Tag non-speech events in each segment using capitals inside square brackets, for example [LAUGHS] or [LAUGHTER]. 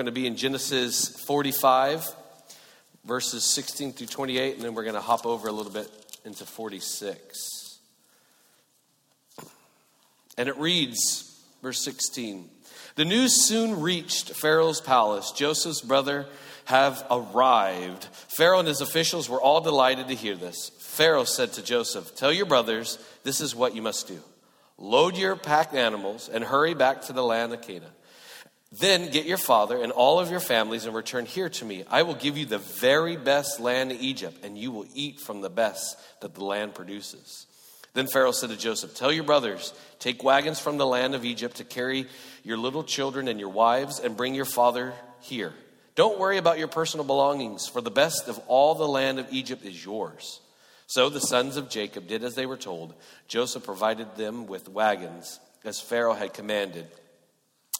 going to be in Genesis 45, verses 16 through 28, and then we're going to hop over a little bit into 46. And it reads, verse 16 The news soon reached Pharaoh's palace. Joseph's brother have arrived. Pharaoh and his officials were all delighted to hear this. Pharaoh said to Joseph, Tell your brothers, this is what you must do. Load your packed animals and hurry back to the land of Canaan. Then get your father and all of your families and return here to me. I will give you the very best land in Egypt, and you will eat from the best that the land produces. Then Pharaoh said to Joseph, Tell your brothers, take wagons from the land of Egypt to carry your little children and your wives, and bring your father here. Don't worry about your personal belongings, for the best of all the land of Egypt is yours. So the sons of Jacob did as they were told. Joseph provided them with wagons, as Pharaoh had commanded,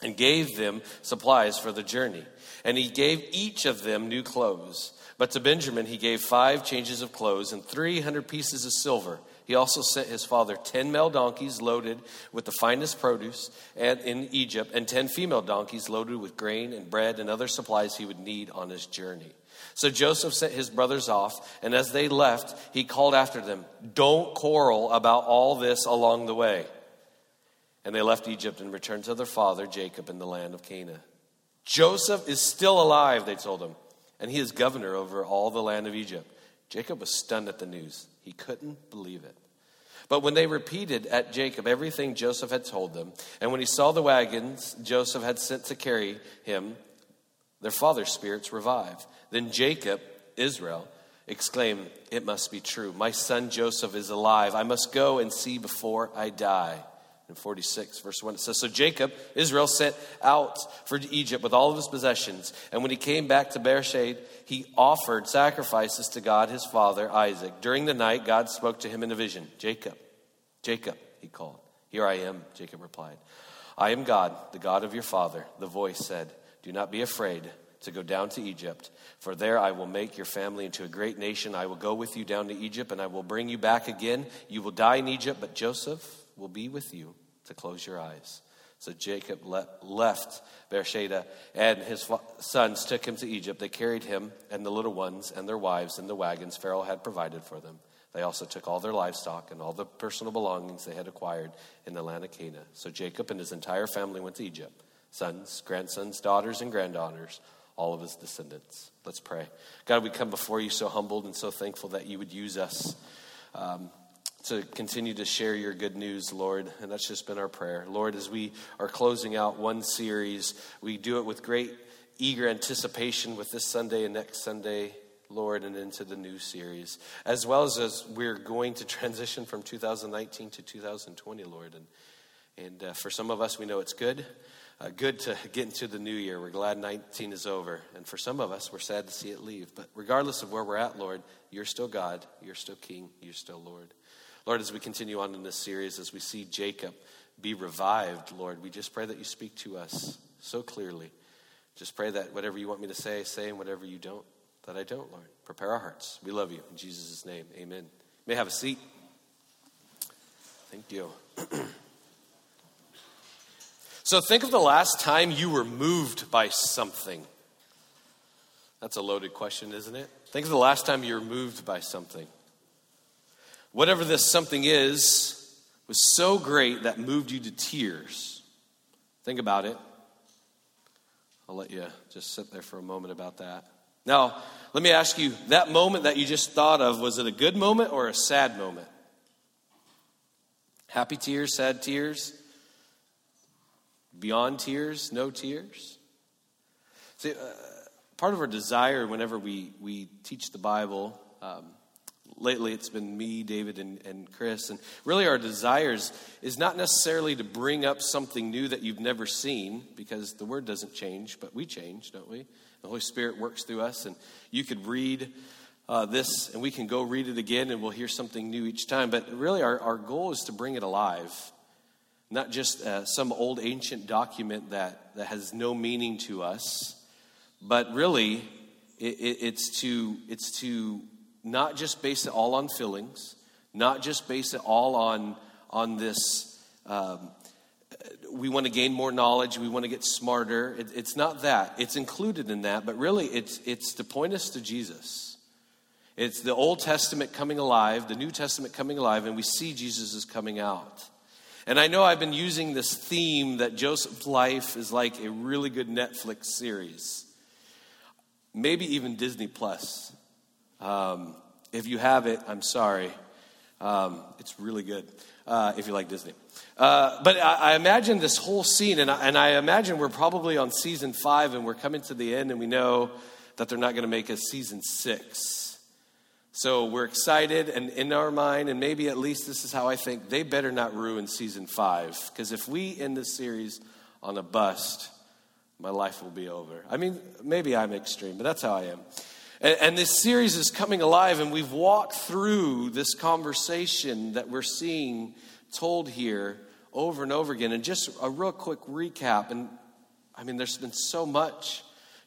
and gave them supplies for the journey. And he gave each of them new clothes. But to Benjamin he gave five changes of clothes and 300 pieces of silver. He also sent his father 10 male donkeys loaded with the finest produce in Egypt, and 10 female donkeys loaded with grain and bread and other supplies he would need on his journey. So Joseph sent his brothers off, and as they left, he called after them, Don't quarrel about all this along the way. And they left Egypt and returned to their father Jacob in the land of Canaan. Joseph is still alive, they told him, and he is governor over all the land of Egypt. Jacob was stunned at the news. He couldn't believe it. But when they repeated at Jacob everything Joseph had told them, and when he saw the wagons Joseph had sent to carry him, their father's spirits revived. Then Jacob, Israel, exclaimed, It must be true. My son Joseph is alive. I must go and see before I die in 46, verse 1, it says So Jacob, Israel, sent out for Egypt with all of his possessions. And when he came back to Beersheba, he offered sacrifices to God his father, Isaac. During the night, God spoke to him in a vision Jacob, Jacob, he called. Here I am, Jacob replied. I am God, the God of your father. The voice said, Do not be afraid to go down to Egypt, for there I will make your family into a great nation. I will go with you down to Egypt, and I will bring you back again. You will die in Egypt, but Joseph will be with you to close your eyes. So Jacob le- left Beersheba, and his sons took him to Egypt. They carried him and the little ones and their wives in the wagons Pharaoh had provided for them. They also took all their livestock and all the personal belongings they had acquired in the land of Canaan. So Jacob and his entire family went to Egypt sons, grandsons, daughters, and granddaughters, all of his descendants. Let's pray. God, we come before you so humbled and so thankful that you would use us. Um, to continue to share your good news, Lord. And that's just been our prayer. Lord, as we are closing out one series, we do it with great eager anticipation with this Sunday and next Sunday, Lord, and into the new series, as well as as we're going to transition from 2019 to 2020, Lord. And, and uh, for some of us, we know it's good. Uh, good to get into the new year. We're glad 19 is over. And for some of us, we're sad to see it leave. But regardless of where we're at, Lord, you're still God. You're still King. You're still Lord. Lord, as we continue on in this series, as we see Jacob be revived, Lord, we just pray that you speak to us so clearly. Just pray that whatever you want me to say, say, and whatever you don't, that I don't, Lord. Prepare our hearts. We love you. In Jesus' name, amen. You may have a seat. Thank you. [CLEARS THROAT] so think of the last time you were moved by something. That's a loaded question, isn't it? Think of the last time you were moved by something. Whatever this something is was so great that moved you to tears. Think about it. I'll let you just sit there for a moment about that. Now, let me ask you that moment that you just thought of, was it a good moment or a sad moment? Happy tears, sad tears? Beyond tears, no tears? See, uh, part of our desire whenever we, we teach the Bible, um, lately it's been me, David, and, and Chris. And really, our desires is not necessarily to bring up something new that you've never seen, because the word doesn't change, but we change, don't we? The Holy Spirit works through us, and you could read uh, this, and we can go read it again, and we'll hear something new each time. But really, our, our goal is to bring it alive, not just uh, some old ancient document that, that has no meaning to us, but really, it, it, it's to it's to not just base it all on feelings, not just base it all on, on this um, we want to gain more knowledge, we want to get smarter. It, it's not that. It's included in that, but really it's, it's to point us to Jesus. It's the Old Testament coming alive, the New Testament coming alive, and we see Jesus is coming out. And I know I've been using this theme that Joseph's life is like a really good Netflix series, maybe even Disney Plus. Um, if you have it, I'm sorry. Um, it's really good uh, if you like Disney. Uh, but I, I, imagine this whole scene, and I, and I imagine we're probably on season five and we're coming to the end, and we know that they're not going to make a season six. So we're excited, and in our mind, and maybe at least this is how I think, they better not ruin season five. Because if we end this series on a bust, my life will be over. I mean, maybe I'm extreme, but that's how I am. And, and this series is coming alive, and we've walked through this conversation that we're seeing told here over and over again. And just a real quick recap, and I mean, there's been so much.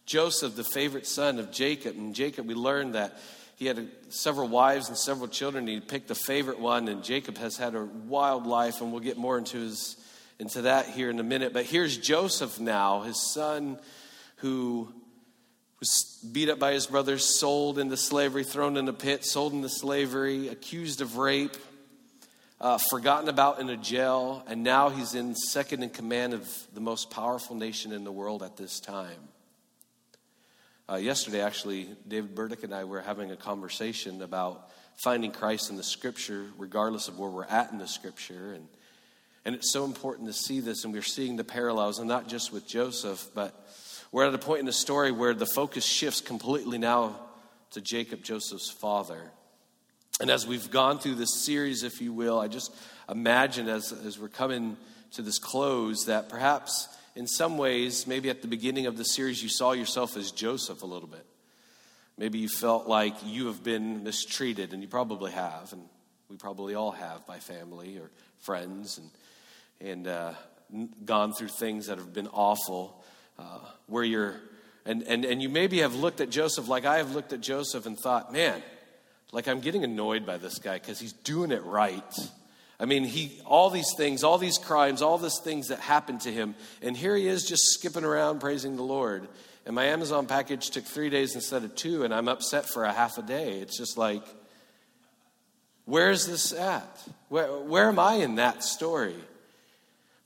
Joseph, the favorite son of Jacob, and Jacob, we learned that he had several wives and several children. He picked the favorite one, and Jacob has had a wild life, and we'll get more into his into that here in a minute. But here's Joseph now, his son, who was beat up by his brothers, sold into slavery, thrown in a pit, sold into slavery, accused of rape, uh, forgotten about in a jail, and now he's in second in command of the most powerful nation in the world at this time. Uh, yesterday, actually, David Burdick and I were having a conversation about finding Christ in the Scripture, regardless of where we're at in the Scripture. And, and it's so important to see this, and we're seeing the parallels, and not just with Joseph, but we're at a point in the story where the focus shifts completely now to Jacob, Joseph's father. And as we've gone through this series, if you will, I just imagine as, as we're coming to this close that perhaps in some ways, maybe at the beginning of the series, you saw yourself as Joseph a little bit. Maybe you felt like you have been mistreated, and you probably have, and we probably all have by family or friends, and, and uh, gone through things that have been awful, uh, where you're, and, and, and you maybe have looked at Joseph like I have looked at Joseph and thought, man, like I'm getting annoyed by this guy because he's doing it right. I mean, he, all these things, all these crimes, all these things that happened to him. And here he is just skipping around praising the Lord. And my Amazon package took three days instead of two, and I'm upset for a half a day. It's just like, where's this at? Where, where am I in that story?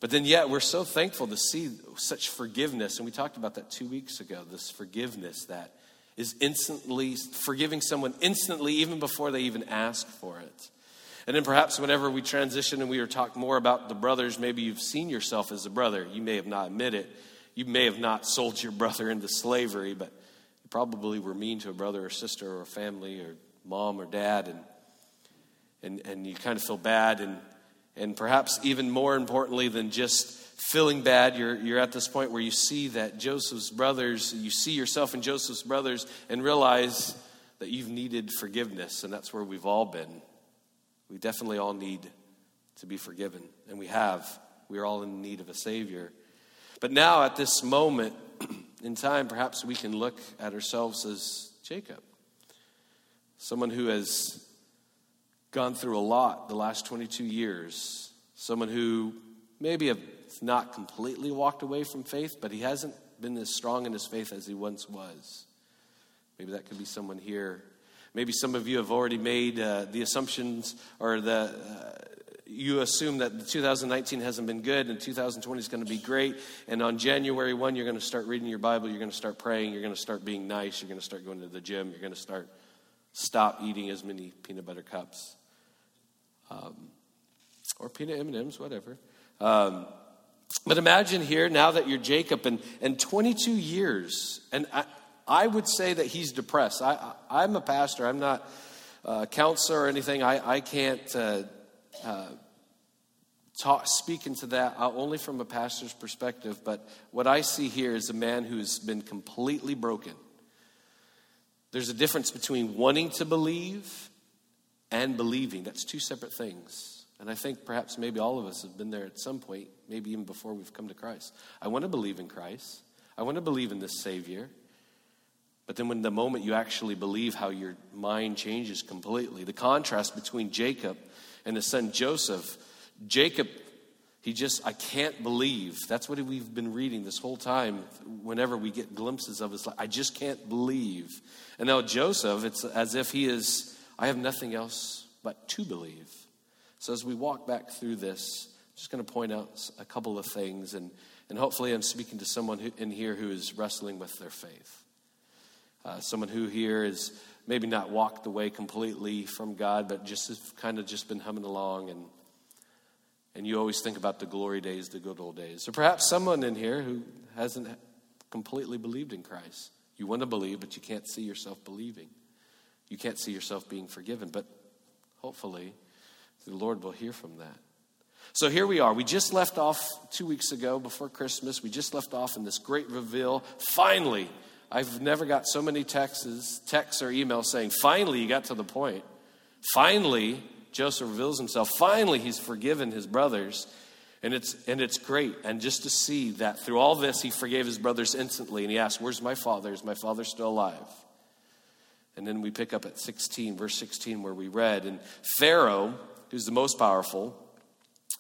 But then, yet, we're so thankful to see such forgiveness. And we talked about that two weeks ago this forgiveness that is instantly forgiving someone instantly, even before they even ask for it. And then perhaps whenever we transition and we are talking more about the brothers, maybe you've seen yourself as a brother. You may have not admitted it. You may have not sold your brother into slavery, but you probably were mean to a brother or sister or family or mom or dad, and and, and you kind of feel bad and and perhaps even more importantly than just feeling bad, you're, you're at this point where you see that Joseph's brothers, you see yourself in Joseph's brothers and realize that you've needed forgiveness, and that's where we've all been. We definitely all need to be forgiven, and we have. We are all in need of a Savior. But now, at this moment [CLEARS THROAT] in time, perhaps we can look at ourselves as Jacob, someone who has gone through a lot the last 22 years, someone who maybe has not completely walked away from faith, but he hasn't been as strong in his faith as he once was. Maybe that could be someone here Maybe some of you have already made uh, the assumptions or the. Uh, you assume that 2019 hasn't been good and 2020 is going to be great. And on January 1, you're going to start reading your Bible, you're going to start praying, you're going to start being nice, you're going to start going to the gym, you're going to start stop eating as many peanut butter cups um, or peanut M&Ms, whatever. Um, but imagine here now that you're Jacob and, and 22 years, and I, I would say that he's depressed. I, I, am a pastor, I'm not a counselor or anything. I, I can't uh, uh, talk, speak into that uh, only from a pastor's perspective. But what I see here is a man who's been completely broken. There's a difference between wanting to believe and believing. That's two separate things. And I think perhaps maybe all of us have been there at some point, maybe even before we've come to Christ. I want to believe in Christ. I want to believe in this Savior. But then, when the moment you actually believe, how your mind changes completely. The contrast between Jacob and his son Joseph Jacob, he just, I can't believe. That's what we've been reading this whole time whenever we get glimpses of his life. I just can't believe. And now Joseph, it's as if he is, I have nothing else but to believe. So as we walk back through this, I'm just going to point out a couple of things, and, and hopefully I'm speaking to someone who, in here who is wrestling with their faith. Uh, someone who here is maybe not walked away completely from God, but just has kind of just been humming along and and you always think about the glory days, the good old days. Or perhaps someone in here who hasn't completely believed in Christ. You want to believe, but you can't see yourself believing. You can't see yourself being forgiven, but hopefully the Lord will hear from that. So here we are. We just left off two weeks ago before Christmas. We just left off in this great reveal. Finally, I've never got so many texts, texts or emails saying, finally, you got to the point. Finally, Joseph reveals himself. Finally, he's forgiven his brothers. And it's, and it's great. And just to see that through all this, he forgave his brothers instantly. And he asked, Where's my father? Is my father still alive? And then we pick up at 16, verse 16, where we read, And Pharaoh, who's the most powerful,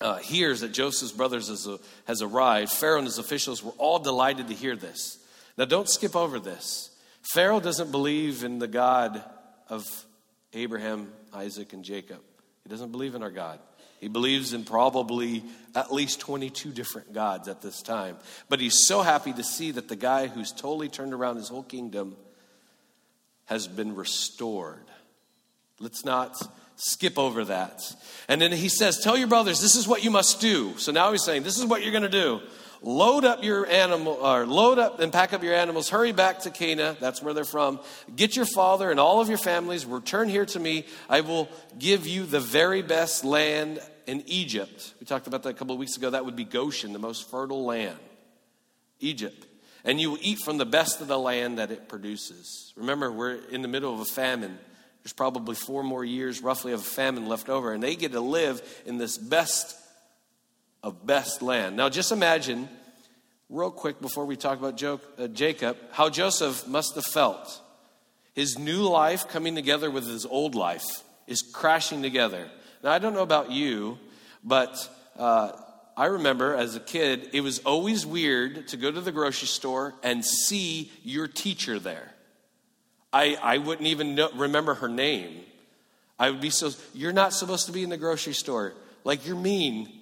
uh, hears that Joseph's brothers a, has arrived. Pharaoh and his officials were all delighted to hear this. Now, don't skip over this. Pharaoh doesn't believe in the God of Abraham, Isaac, and Jacob. He doesn't believe in our God. He believes in probably at least 22 different gods at this time. But he's so happy to see that the guy who's totally turned around his whole kingdom has been restored. Let's not skip over that. And then he says, Tell your brothers, this is what you must do. So now he's saying, This is what you're going to do load up your animal or load up and pack up your animals hurry back to Canaan that's where they're from. Get your father and all of your families return here to me. I will give you the very best land in egypt. We talked about that a couple of weeks ago. That would be goshen the most fertile land egypt. And you will eat from the best of the land that it produces. Remember we're in the middle of a famine. There's probably four more years roughly of famine left over and they get to live in this best of best land. Now, just imagine, real quick, before we talk about uh, Jacob, how Joseph must have felt. His new life coming together with his old life is crashing together. Now, I don't know about you, but uh, I remember as a kid, it was always weird to go to the grocery store and see your teacher there. I, I wouldn't even know, remember her name. I would be so, you're not supposed to be in the grocery store. Like, you're mean.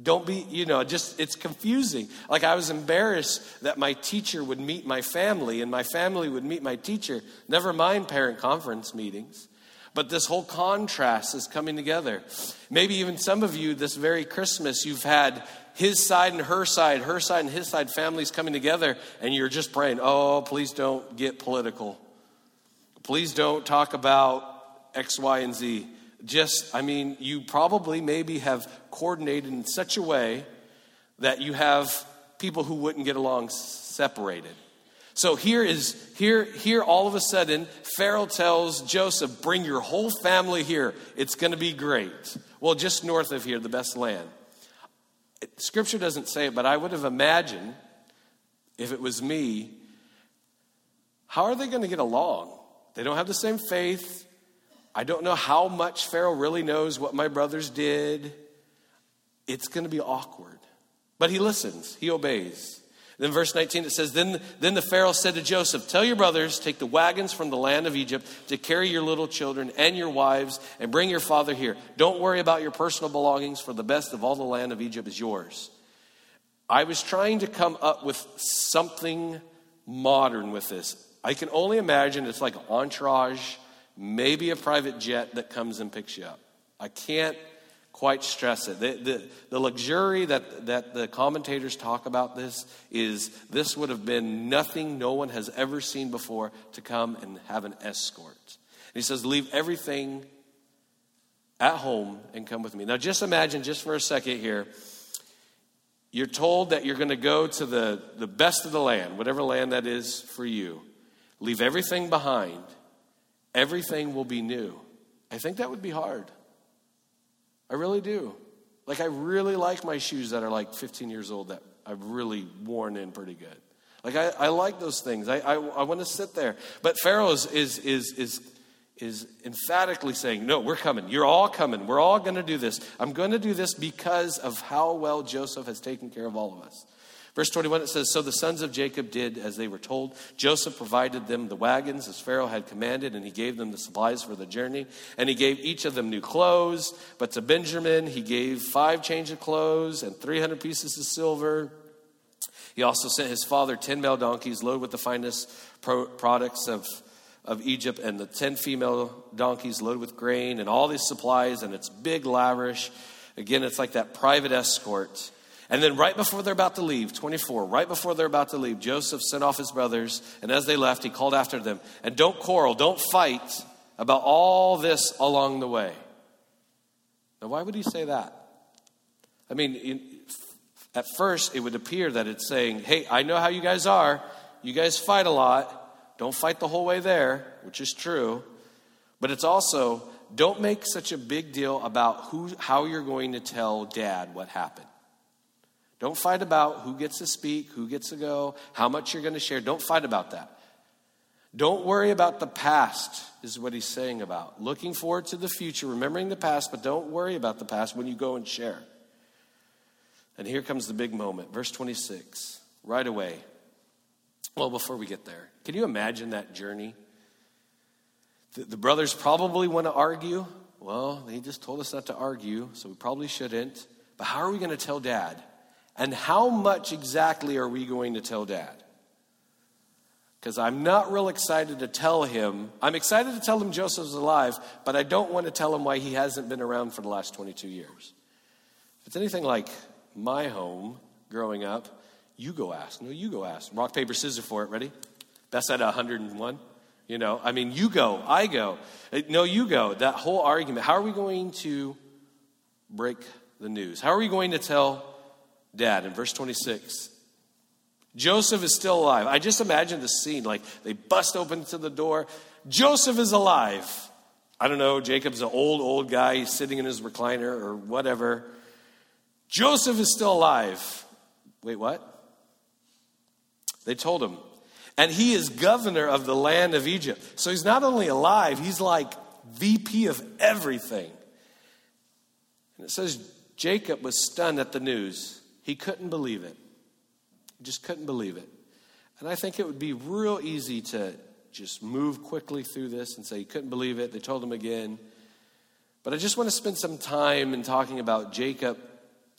Don't be, you know, just it's confusing. Like I was embarrassed that my teacher would meet my family and my family would meet my teacher. Never mind parent conference meetings. But this whole contrast is coming together. Maybe even some of you this very Christmas, you've had his side and her side, her side and his side families coming together, and you're just praying, oh, please don't get political. Please don't talk about X, Y, and Z just, I mean, you probably maybe have coordinated in such a way that you have people who wouldn't get along separated. So here is here here all of a sudden Pharaoh tells Joseph, "Bring your whole family here. It's going to be great." Well, just north of here, the best land. Scripture doesn't say it, but I would have imagined if it was me, how are they going to get along? They don't have the same faith. I don't know how much Pharaoh really knows what my brothers did. It's going to be awkward. But he listens, he obeys. Then verse 19 it says, then, then the Pharaoh said to Joseph, Tell your brothers, take the wagons from the land of Egypt to carry your little children and your wives and bring your father here. Don't worry about your personal belongings, for the best of all the land of Egypt is yours. I was trying to come up with something modern with this. I can only imagine it's like an entourage maybe a private jet that comes and picks you up. I can't quite stress it. The, the, the, luxury that, that the commentators talk about this is this would have been nothing no one has ever seen before to come and have an escort. And he says, Leave everything at home and come with me. Now, just imagine, just for a second here, you're told that you're going to go to the, the best of the land, whatever land that is for you. Leave everything behind everything will be new. I think that would be hard. I really do. Like, I really like my shoes that are like 15 years old that I've really worn in pretty good. Like, I, I like those things. I, I, I want to sit there. But Pharaoh is, is, is, is, is emphatically saying, No, we're coming. You're all coming. We're all going to do this. I'm going to do this because of how well Joseph has taken care of all of us. Verse 21, it says, So the sons of Jacob did as they were told. Joseph provided them the wagons as Pharaoh had commanded, and he gave them the supplies for the journey. And he gave each of them new clothes. But to Benjamin, he gave five change of clothes and 300 pieces of silver. He also sent his father 10 male donkeys loaded with the finest pro- products of of Egypt and the 10 female donkeys loaded with grain and all these supplies, and it's big, lavish. Again, it's like that private escort. And then, right before they're about to leave, 24, right before they're about to leave, Joseph sent off his brothers, and as they left, he called after them, and don't quarrel, don't fight about all this along the way. Now, why would he say that? I mean, at first, it would appear that it's saying, hey, I know how you guys are. You guys fight a lot. Don't fight the whole way there, which is true. But it's also don't make such a big deal about who, how you're going to tell dad what happened. Don't fight about who gets to speak, who gets to go, how much you're going to share. Don't fight about that. Don't worry about the past, is what he's saying about. Looking forward to the future, remembering the past, but don't worry about the past when you go and share. And here comes the big moment. Verse 26, right away. Well, before we get there, can you imagine that journey? The, the brothers probably want to argue. Well, they just told us not to argue, so we probably shouldn't. But how are we going to tell dad? And how much exactly are we going to tell dad? Because I'm not real excited to tell him. I'm excited to tell him Joseph's alive, but I don't want to tell him why he hasn't been around for the last 22 years. If it's anything like my home growing up, you go ask. No, you go ask. Rock, paper, scissors for it. Ready? Best at 101. You know, I mean, you go, I go. Uh, no, you go. That whole argument. How are we going to break the news? How are we going to tell dad? In verse 26, Joseph is still alive. I just imagine the scene like they bust open to the door. Joseph is alive. I don't know, Jacob's an old, old guy. He's sitting in his recliner or whatever. Joseph is still alive. Wait, what? They told him. And he is governor of the land of Egypt. So he's not only alive, he's like VP of everything. And it says Jacob was stunned at the news. He couldn't believe it. He just couldn't believe it. And I think it would be real easy to just move quickly through this and say he couldn't believe it. They told him again. But I just want to spend some time in talking about Jacob,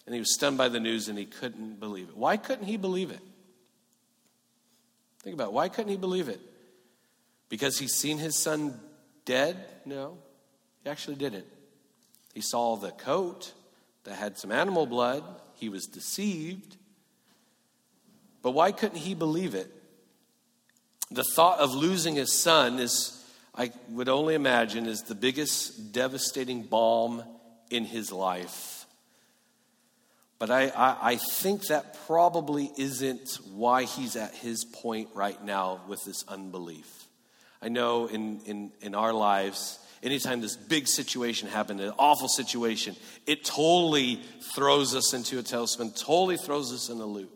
and he was stunned by the news and he couldn't believe it. Why couldn't he believe it? Think about it. Why couldn't he believe it? Because he's seen his son dead? No, he actually didn't. He saw the coat that had some animal blood. He was deceived. But why couldn't he believe it? The thought of losing his son is, I would only imagine, is the biggest devastating bomb in his life. But I, I, I, think that probably isn't why he's at his point right now with this unbelief. I know in, in, in our lives, anytime this big situation happened, an awful situation, it totally throws us into a tailspin, totally throws us in a loop.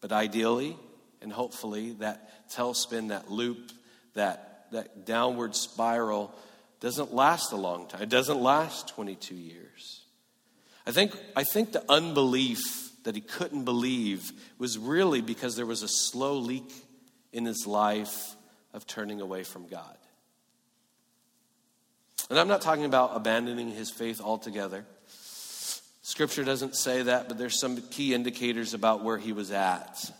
But ideally and hopefully, that tailspin, that loop, that, that downward spiral doesn't last a long time. It doesn't last 22 years. I think, I think the unbelief that he couldn't believe was really because there was a slow leak in his life of turning away from God. And I'm not talking about abandoning his faith altogether. Scripture doesn't say that, but there's some key indicators about where he was at.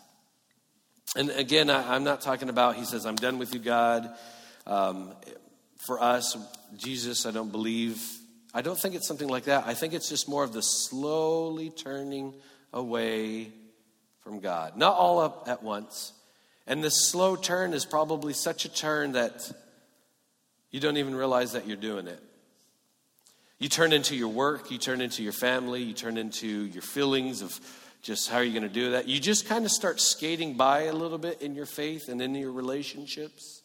And again, I, am not talking about, he says, I'm done with you, God. Um, for us, Jesus, I don't believe I don't think it's something like that. I think it's just more of the slowly turning away from God. Not all up at once. And this slow turn is probably such a turn that you don't even realize that you're doing it. You turn into your work, you turn into your family, you turn into your feelings of just how are you going to do that. You just kind of start skating by a little bit in your faith and in your relationships.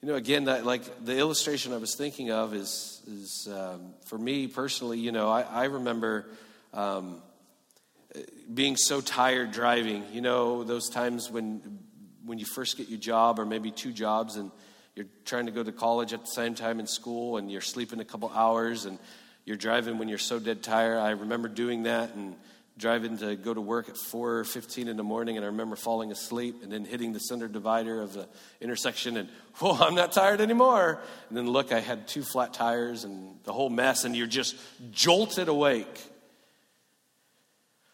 You know, again, that, like the illustration I was thinking of is, is um, for me personally, you know, I, I remember um, being so tired driving. You know, those times when, when you first get your job or maybe two jobs and you're trying to go to college at the same time in school and you're sleeping a couple hours and you're driving when you're so dead tired. I remember doing that and driving to go to work at 4.15 in the morning and i remember falling asleep and then hitting the center divider of the intersection and whoa i'm not tired anymore and then look i had two flat tires and the whole mess and you're just jolted awake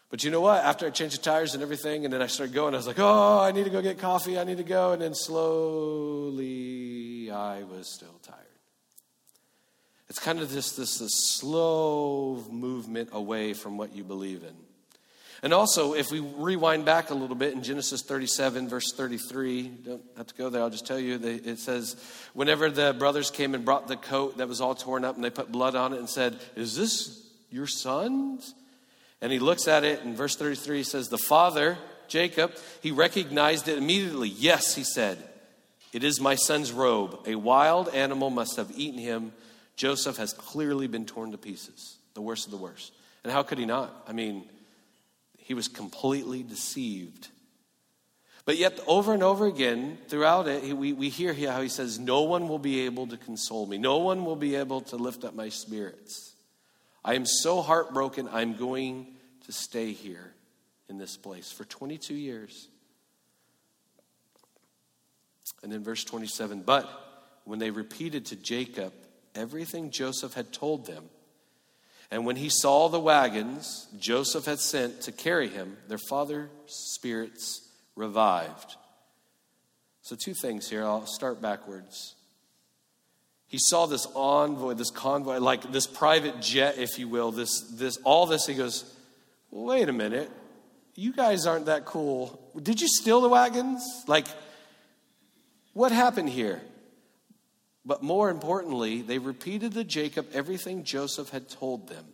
but you know what? After i changed the tires and everything and then i started going i was like oh i need to go get coffee. I need to go. And then slowly i was still tired. It's kind of just this, this slow movement away from what you believe in. And also, if we rewind back a little bit in Genesis 37, verse 33, don't have to go there, I'll just tell you, it says, whenever the brothers came and brought the coat that was all torn up and they put blood on it and said, Is this your son's? And he looks at it, and verse 33 he says, The father, Jacob, he recognized it immediately. Yes, he said, It is my son's robe. A wild animal must have eaten him. Joseph has clearly been torn to pieces, the worst of the worst. And how could he not? I mean, he was completely deceived. But yet, over and over again, throughout it, we, we hear how he says, No one will be able to console me. No one will be able to lift up my spirits. I am so heartbroken, I'm going to stay here in this place for 22 years. And then verse 27 But when they repeated to Jacob everything Joseph had told them, and when he saw the wagons Joseph had sent to carry him, their father's spirits revived. So, two things here. I'll start backwards. He saw this envoy, this convoy, like this private jet, if you will, this, this, all this. He goes, wait a minute, you guys aren't that cool. Did you steal the wagons? Like, what happened here? But more importantly, they repeated to Jacob everything Joseph had told them.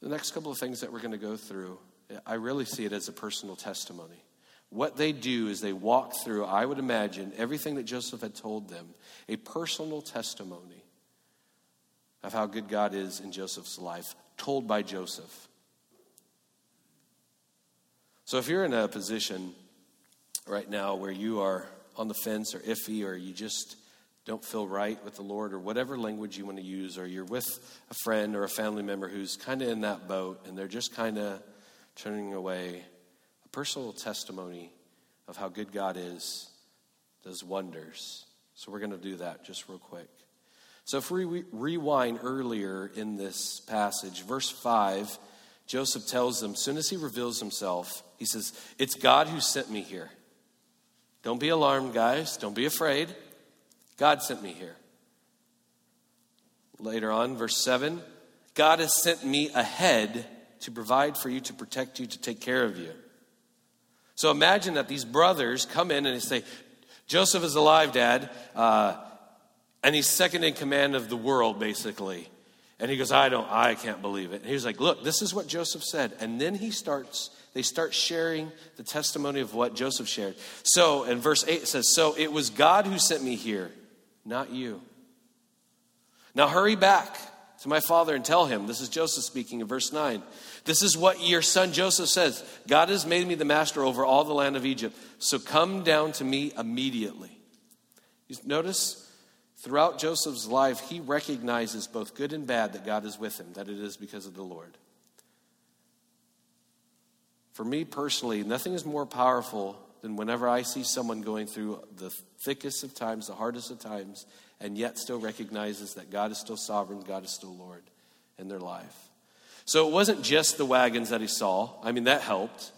The next couple of things that we're going to go through, I really see it as a personal testimony. What they do is they walk through, I would imagine, everything that Joseph had told them, a personal testimony of how good God is in Joseph's life, told by Joseph. So if you're in a position right now where you are on the fence or iffy or you just don't feel right with the Lord or whatever language you want to use, or you're with a friend or a family member who's kind of in that boat and they're just kind of turning away, a personal testimony of how good God is does wonders. So we're going to do that just real quick. So if we rewind earlier in this passage, verse 5, Joseph tells them, as soon as he reveals himself, he says, It's God who sent me here. Don't be alarmed, guys. Don't be afraid. God sent me here. Later on, verse 7 God has sent me ahead to provide for you, to protect you, to take care of you. So imagine that these brothers come in and they say, Joseph is alive, Dad, uh, and he's second in command of the world, basically. And he goes, I don't, I can't believe it. And he's like, Look, this is what Joseph said. And then he starts they start sharing the testimony of what Joseph shared. So, in verse 8 it says, So it was God who sent me here, not you. Now hurry back to my father and tell him, this is Joseph speaking in verse 9. This is what your son Joseph says God has made me the master over all the land of Egypt. So come down to me immediately. You notice throughout Joseph's life, he recognizes both good and bad that God is with him, that it is because of the Lord. For me personally, nothing is more powerful than whenever I see someone going through the thickest of times, the hardest of times, and yet still recognizes that God is still sovereign, God is still Lord in their life. So it wasn't just the wagons that he saw. I mean, that helped.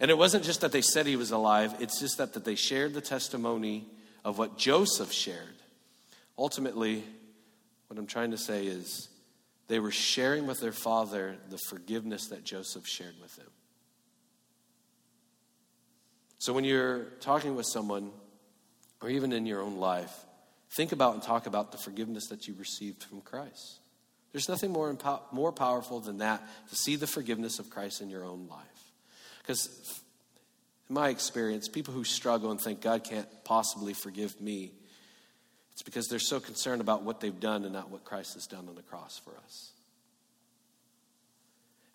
And it wasn't just that they said he was alive, it's just that, that they shared the testimony of what Joseph shared. Ultimately, what I'm trying to say is they were sharing with their father the forgiveness that Joseph shared with them. So when you're talking with someone, or even in your own life, think about and talk about the forgiveness that you received from Christ. There's nothing more, impo- more powerful than that to see the forgiveness of Christ in your own life. Because, in my experience, people who struggle and think God can't possibly forgive me, it's because they're so concerned about what they've done and not what Christ has done on the cross for us.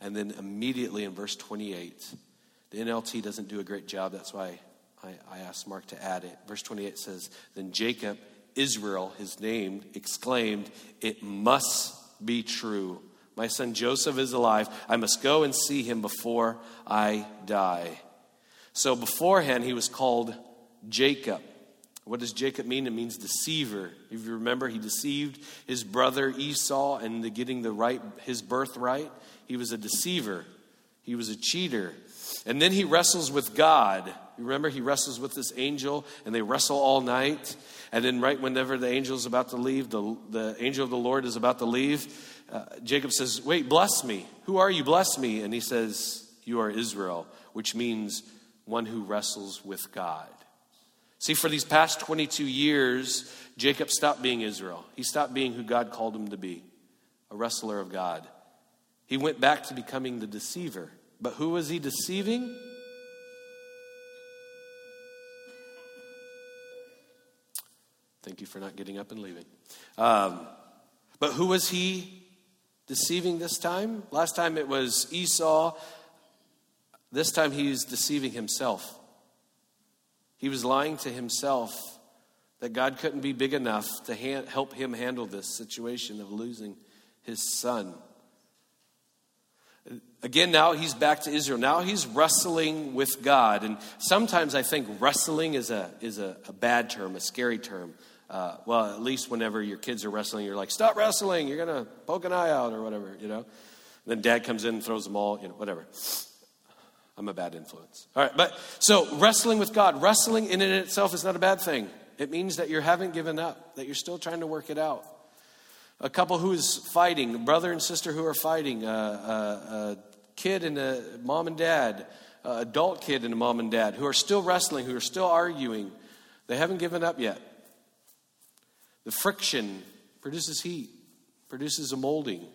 And then immediately in verse 28, the NLT doesn't do a great job. That's why I, I asked Mark to add it. Verse 28 says, Then Jacob, Israel, his name, exclaimed, It must be true. My son Joseph is alive. I must go and see him before I die. So beforehand, he was called Jacob. What does Jacob mean? It means deceiver. If you remember, he deceived his brother Esau into getting the right, his birthright. He was a deceiver. He was a cheater. And then he wrestles with God. You remember, he wrestles with this angel, and they wrestle all night. And then, right whenever the angel is about to leave, the, the angel of the Lord is about to leave, uh, Jacob says, Wait, bless me. Who are you? Bless me. And he says, You are Israel, which means one who wrestles with God. See, for these past 22 years, Jacob stopped being Israel. He stopped being who God called him to be, a wrestler of God. He went back to becoming the deceiver. But who was he deceiving? Thank you for not getting up and leaving. Um, but who was he deceiving this time? Last time it was Esau. This time he's deceiving himself. He was lying to himself that God couldn't be big enough to help him handle this situation of losing his son. Again, now he's back to Israel. Now he's wrestling with God. And sometimes I think wrestling is a, is a, a bad term, a scary term. Uh, well, at least whenever your kids are wrestling, you're like, stop wrestling, you're going to poke an eye out or whatever, you know. And then dad comes in and throws them all, you know, whatever. I'm a bad influence. All right, but so wrestling with God, wrestling in and in itself is not a bad thing. It means that you haven't given up, that you're still trying to work it out. A couple who is fighting, a brother and sister who are fighting, a, a, a kid and a mom and dad, a adult kid and a mom and dad, who are still wrestling, who are still arguing. They haven't given up yet. The friction produces heat, produces a molding.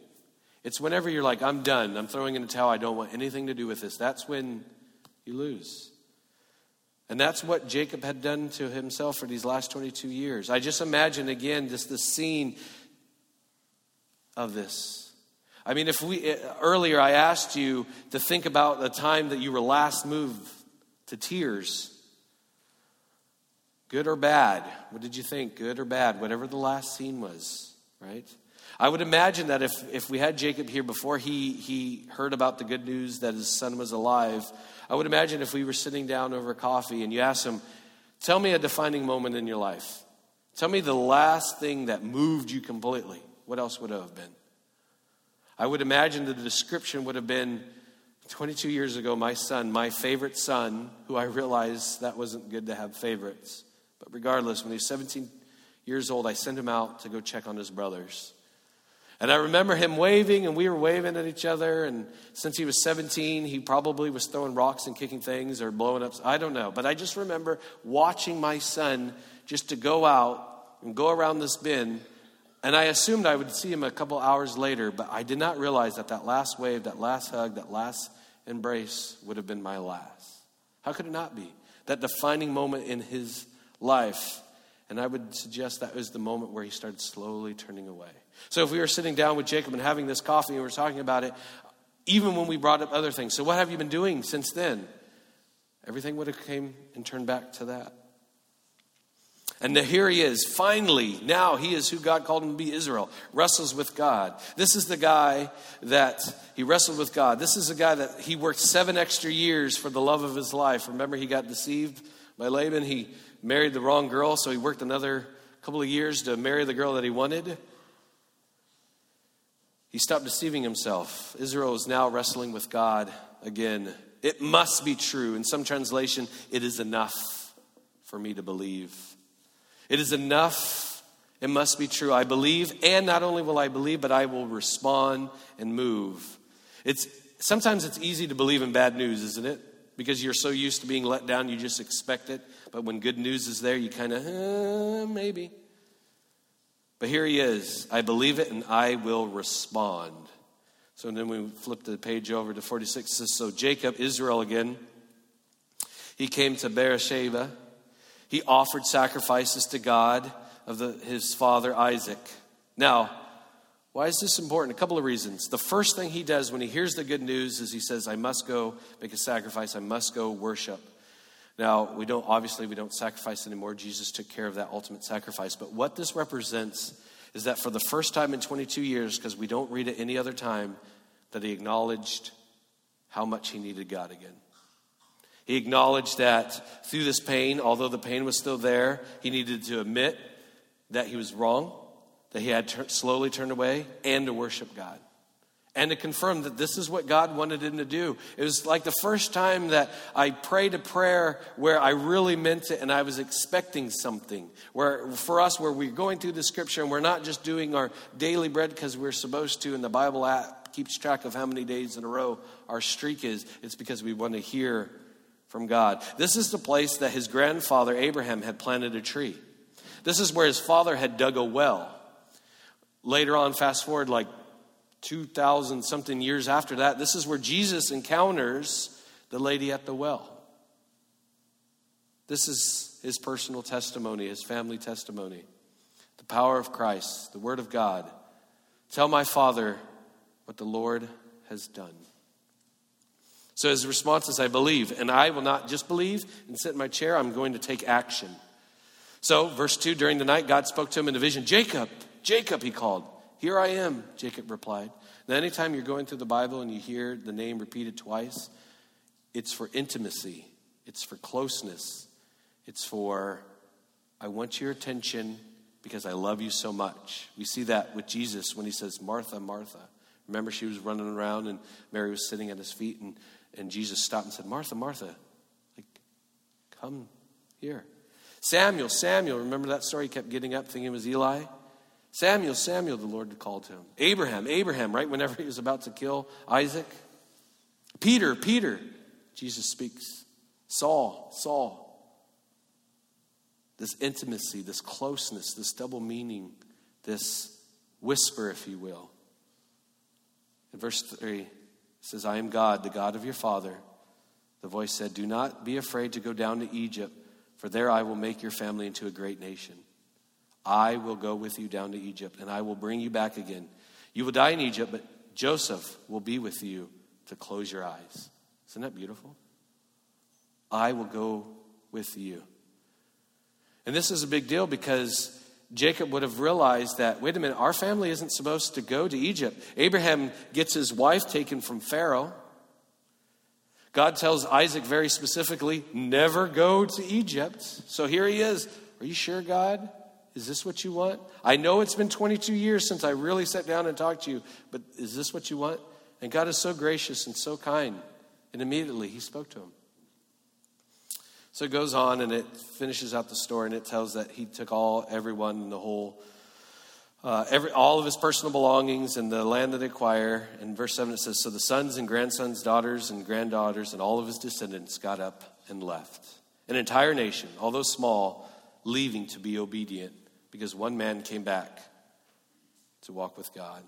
It's whenever you're like, I'm done, I'm throwing in the towel, I don't want anything to do with this. That's when you lose. And that's what Jacob had done to himself for these last 22 years. I just imagine again just the scene of this. I mean, if we eh, earlier I asked you to think about the time that you were last moved to tears. Good or bad? What did you think? Good or bad? Whatever the last scene was, right? I would imagine that if, if we had Jacob here before he, he heard about the good news that his son was alive, I would imagine if we were sitting down over coffee and you asked him, Tell me a defining moment in your life. Tell me the last thing that moved you completely. What else would it have been? I would imagine the description would have been 22 years ago, my son, my favorite son, who I realized that wasn't good to have favorites. Regardless, when he was 17 years old, I sent him out to go check on his brothers. And I remember him waving, and we were waving at each other. And since he was 17, he probably was throwing rocks and kicking things or blowing up. I don't know. But I just remember watching my son just to go out and go around this bin. And I assumed I would see him a couple hours later, but I did not realize that that last wave, that last hug, that last embrace would have been my last. How could it not be? That defining moment in his life. And I would suggest that was the moment where he started slowly turning away. So if we were sitting down with Jacob and having this coffee and we were talking about it, even when we brought up other things, so what have you been doing since then? Everything would have came and turned back to that. And here he is, finally, now he is who God called him to be Israel, wrestles with God. This is the guy that he wrestled with God. This is the guy that he worked seven extra years for the love of his life. Remember, he got deceived by Laban. He married the wrong girl, so he worked another couple of years to marry the girl that he wanted. He stopped deceiving himself. Israel is now wrestling with God again. It must be true. In some translation, it is enough for me to believe. It is enough. It must be true. I believe, and not only will I believe, but I will respond and move. It's sometimes it's easy to believe in bad news, isn't it? Because you're so used to being let down, you just expect it. But when good news is there, you kind of, uh, maybe. But here he is. I believe it and I will respond. So then we flip the page over to 46. It says, So Jacob, Israel again, he came to Beersheba. He offered sacrifices to God of the, his father Isaac. Now, why is this important? A couple of reasons. The first thing he does when he hears the good news is he says, I must go make a sacrifice, I must go worship. Now, we don't, obviously, we don't sacrifice anymore. Jesus took care of that ultimate sacrifice. But what this represents is that for the first time in 22 years, because we don't read it any other time, that he acknowledged how much he needed God again. He acknowledged that through this pain, although the pain was still there, he needed to admit that he was wrong, that he had slowly turned away, and to worship God. And to confirm that this is what God wanted him to do. It was like the first time that I prayed a prayer where I really meant it and I was expecting something. Where for us, where we're going through the scripture and we're not just doing our daily bread because we're supposed to, and the Bible app keeps track of how many days in a row our streak is, it's because we want to hear from God. This is the place that his grandfather Abraham had planted a tree. This is where his father had dug a well. Later on, fast forward like 2,000 something years after that, this is where Jesus encounters the lady at the well. This is his personal testimony, his family testimony. The power of Christ, the Word of God. Tell my Father what the Lord has done. So his response is, I believe, and I will not just believe and sit in my chair, I'm going to take action. So, verse 2 during the night, God spoke to him in a vision Jacob, Jacob, he called. Here I am, Jacob replied. Now, anytime you're going through the Bible and you hear the name repeated twice, it's for intimacy, it's for closeness, it's for, I want your attention because I love you so much. We see that with Jesus when he says, Martha, Martha. Remember, she was running around and Mary was sitting at his feet, and, and Jesus stopped and said, Martha, Martha, like, come here. Samuel, Samuel, remember that story? He kept getting up thinking it was Eli. Samuel, Samuel, the Lord called him. Abraham, Abraham, right whenever he was about to kill Isaac. Peter, Peter, Jesus speaks. Saul, Saul. This intimacy, this closeness, this double meaning, this whisper, if you will. In verse 3, it says, I am God, the God of your father. The voice said, Do not be afraid to go down to Egypt, for there I will make your family into a great nation. I will go with you down to Egypt, and I will bring you back again. You will die in Egypt, but Joseph will be with you to close your eyes. Isn't that beautiful? I will go with you. And this is a big deal because Jacob would have realized that, wait a minute, our family isn't supposed to go to Egypt. Abraham gets his wife taken from Pharaoh. God tells Isaac very specifically, never go to Egypt. So here he is. Are you sure, God? Is this what you want? I know it's been 22 years since I really sat down and talked to you, but is this what you want? And God is so gracious and so kind. And immediately he spoke to him. So it goes on and it finishes out the story and it tells that he took all, everyone, the whole, uh, every, all of his personal belongings and the land that they acquire. In verse 7 it says, So the sons and grandsons, daughters and granddaughters, and all of his descendants got up and left. An entire nation, although small, leaving to be obedient because one man came back to walk with God.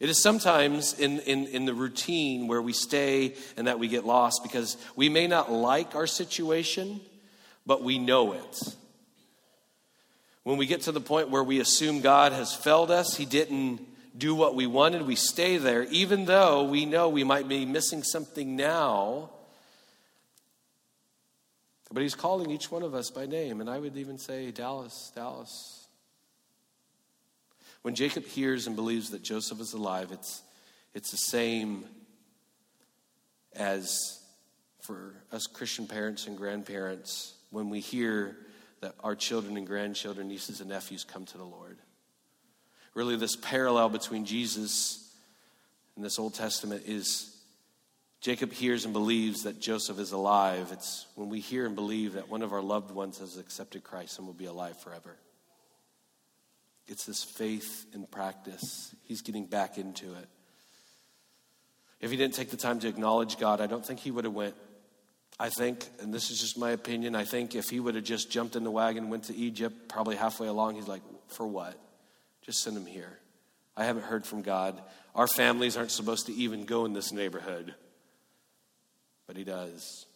It is sometimes in, in, in the routine where we stay and that we get lost because we may not like our situation, but we know it. When we get to the point where we assume God has failed us, He didn't do what we wanted, we stay there, even though we know we might be missing something now but he's calling each one of us by name. And I would even say, Dallas, Dallas. When Jacob hears and believes that Joseph is alive, it's, it's the same as for us Christian parents and grandparents when we hear that our children and grandchildren, nieces and nephews come to the Lord. Really, this parallel between Jesus and this Old Testament is Jacob hears and believes that Joseph is alive. It's when we hear and believe that one of our loved ones has accepted Christ and will be alive forever. It's this faith in practice. He's getting back into it. If he didn't take the time to acknowledge God, I don't think he would have went. I think, and this is just my opinion, I think if he would have just jumped in the wagon went to Egypt, probably halfway along, he's like, for what? Just send him here. I haven't heard from God. Our families aren't supposed to even go in this neighborhood but He does.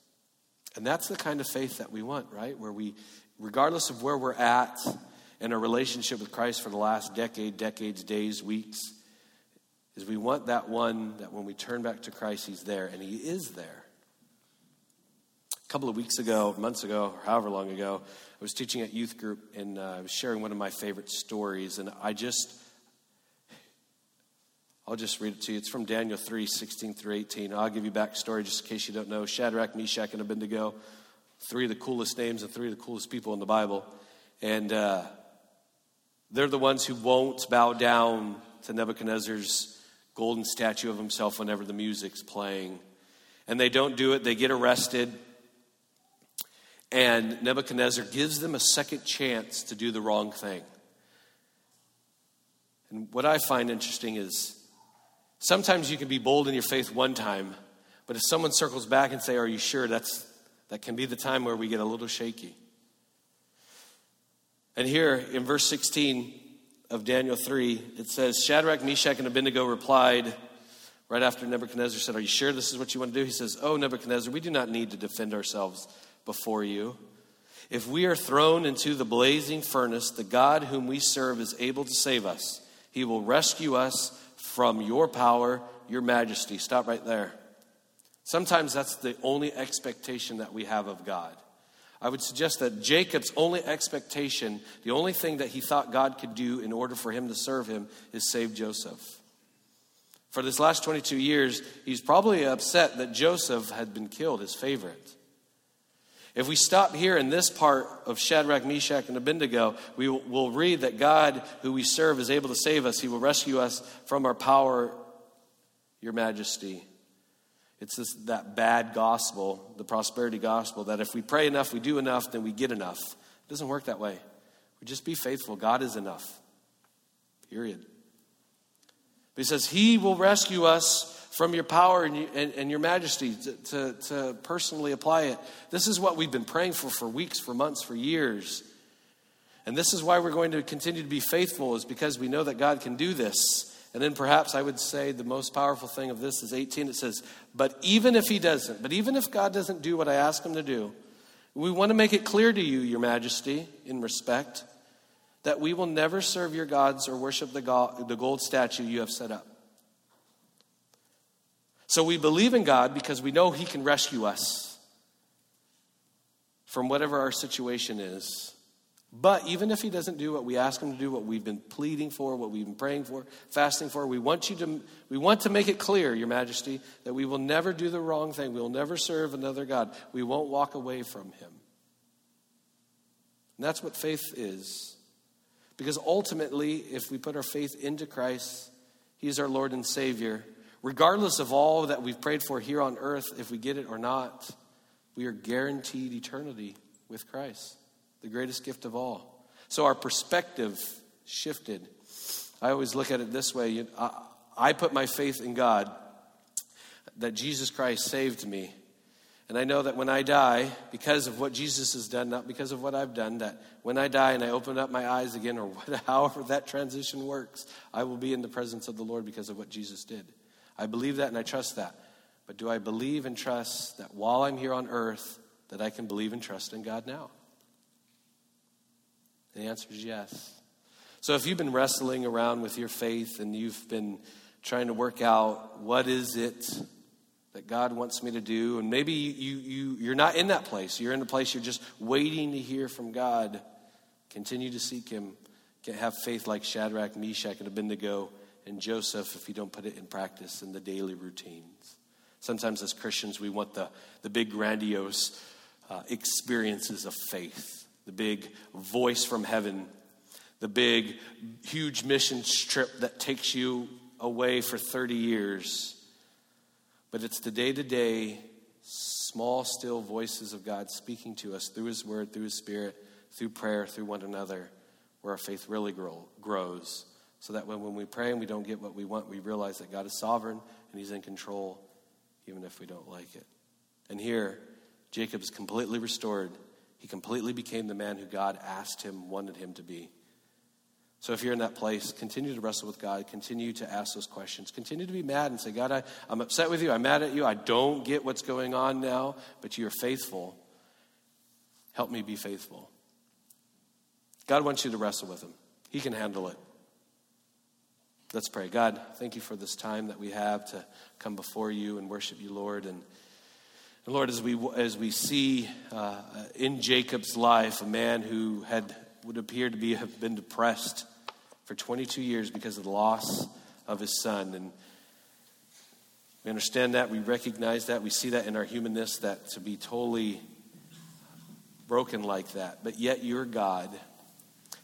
And that's the kind of faith that we want, right? Where we, regardless of where we're at in our relationship with Christ for the last decade, decades, days, weeks, is we want that one that when we turn back to Christ, He's there, and He is there. A couple of weeks ago, months ago, or however long ago, I was teaching at youth group and uh, I was sharing one of my favorite stories. And I just, I'll just read it to you. It's from Daniel 3 16 through 18. I'll give you backstory just in case you don't know. Shadrach, Meshach, and Abednego, three of the coolest names and three of the coolest people in the Bible. And uh, they're the ones who won't bow down to Nebuchadnezzar's golden statue of himself whenever the music's playing. And they don't do it, they get arrested. And Nebuchadnezzar gives them a second chance to do the wrong thing. And what I find interesting is sometimes you can be bold in your faith one time, but if someone circles back and say, "Are you sure?" That's that can be the time where we get a little shaky. And here in verse 16 of Daniel 3, it says, Shadrach, Meshach, and Abednego replied right after Nebuchadnezzar said, Are you sure this is what you want to do? He says, Oh, Nebuchadnezzar, we do not need to defend ourselves before you. If we are thrown into the blazing furnace, the God whom we serve is able to save us. He will rescue us from your power, your majesty. Stop right there. Sometimes that's the only expectation that we have of God. I would suggest that Jacob's only expectation, the only thing that he thought God could do in order for him to serve him, is save Joseph. For this last 22 years, he's probably upset that Joseph had been killed, his favorite. If we stop here in this part of Shadrach, Meshach, and Abednego, we will read that God, who we serve, is able to save us. He will rescue us from our power, your majesty. It's this, that bad gospel, the prosperity gospel, that if we pray enough, we do enough, then we get enough. It doesn't work that way. We just be faithful. God is enough. Period. But he says, He will rescue us from your power and, you, and, and your majesty to, to, to personally apply it. This is what we've been praying for for weeks, for months, for years. And this is why we're going to continue to be faithful, is because we know that God can do this. And then perhaps I would say the most powerful thing of this is 18. It says, But even if he doesn't, but even if God doesn't do what I ask him to do, we want to make it clear to you, Your Majesty, in respect, that we will never serve your gods or worship the, the gold statue you have set up. So we believe in God because we know He can rescue us from whatever our situation is. But even if he doesn't do what we ask him to do, what we've been pleading for, what we've been praying for, fasting for, we want you to we want to make it clear, your majesty, that we will never do the wrong thing. We will never serve another god. We won't walk away from him. And that's what faith is. Because ultimately, if we put our faith into Christ, he's our Lord and Savior, regardless of all that we've prayed for here on earth, if we get it or not, we are guaranteed eternity with Christ the greatest gift of all. So our perspective shifted. I always look at it this way I, put my faith in God, that Jesus Christ saved me. And I know that when I die, because of what Jesus has done, not because of what I've done, that when I die and I open up my eyes again, or [LAUGHS] what, however that transition works, I will be in the presence of the Lord because of what Jesus did. I believe that and I trust that. But do I believe and trust that while I'm here on earth, that I can believe and trust in God now? the answer is yes. So if you've been wrestling around with your faith and you've been trying to work out what is it that God wants me to do, and maybe you, you, you're not in that place, you're in a place you're just waiting to hear from God, continue to seek Him. Have faith like Shadrach, Meshach, and Abednego and Joseph if you don't put it in practice in the daily routines. Sometimes as Christians, we want the, the big, grandiose uh, experiences of faith the big voice from heaven, the big, huge mission trip that takes you away for 30 years. But it's the day to day, small, still voices of God speaking to us through His Word, through His Spirit, through prayer, through one another, where our faith really grow, grows. So that when, when we pray and we don't get what we want, we realize that God is sovereign and He's in control, even if we don't like it. And here, Jacob is completely restored he completely became the man who God asked him, wanted him to be. So if you're in that place, continue to wrestle with God. Continue to ask those questions. Continue to be mad and say, God, I, I'm upset with you. I'm mad at you. I don't get what's going on now, but you're faithful. Help me be faithful. God wants you to wrestle with him, He can handle it. Let's pray. God, thank you for this time that we have to come before you and worship you, Lord. And And Lord, as we, as we see uh, in Jacob's life a man who had would appear to be have been depressed for 22 years because of the loss of his son. And we understand that, we recognize that, we see that in our humanness, that to be totally broken like that. But yet, you're God.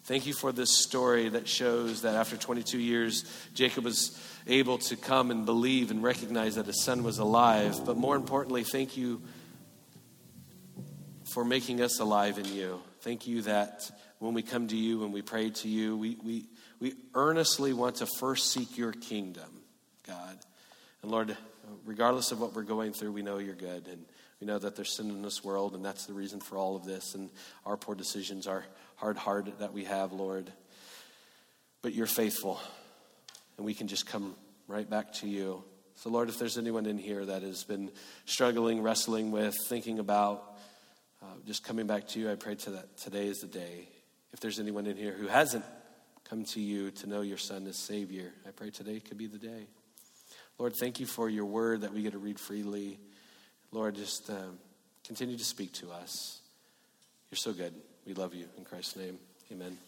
Thank you for this story that shows that after 22 years, Jacob was able to come and believe and recognize that his son was alive. But more importantly, thank you for making us alive in you. Thank you that when we come to you and we pray to you, we, we, we earnestly want to first seek your kingdom, God. And Lord, regardless of what we're going through, we know you're good. And we know that there's sin in this world, and that's the reason for all of this. And our poor decisions, our hard heart that we have, Lord. But you're faithful, and we can just come right back to you. So, Lord, if there's anyone in here that has been struggling, wrestling with, thinking about uh, just coming back to you, I pray to that today is the day. If there's anyone in here who hasn't come to you to know your Son as Savior, I pray today could be the day. Lord, thank you for your word that we get to read freely. Lord, just uh, continue to speak to us. You're so good. We love you. In Christ's name, amen.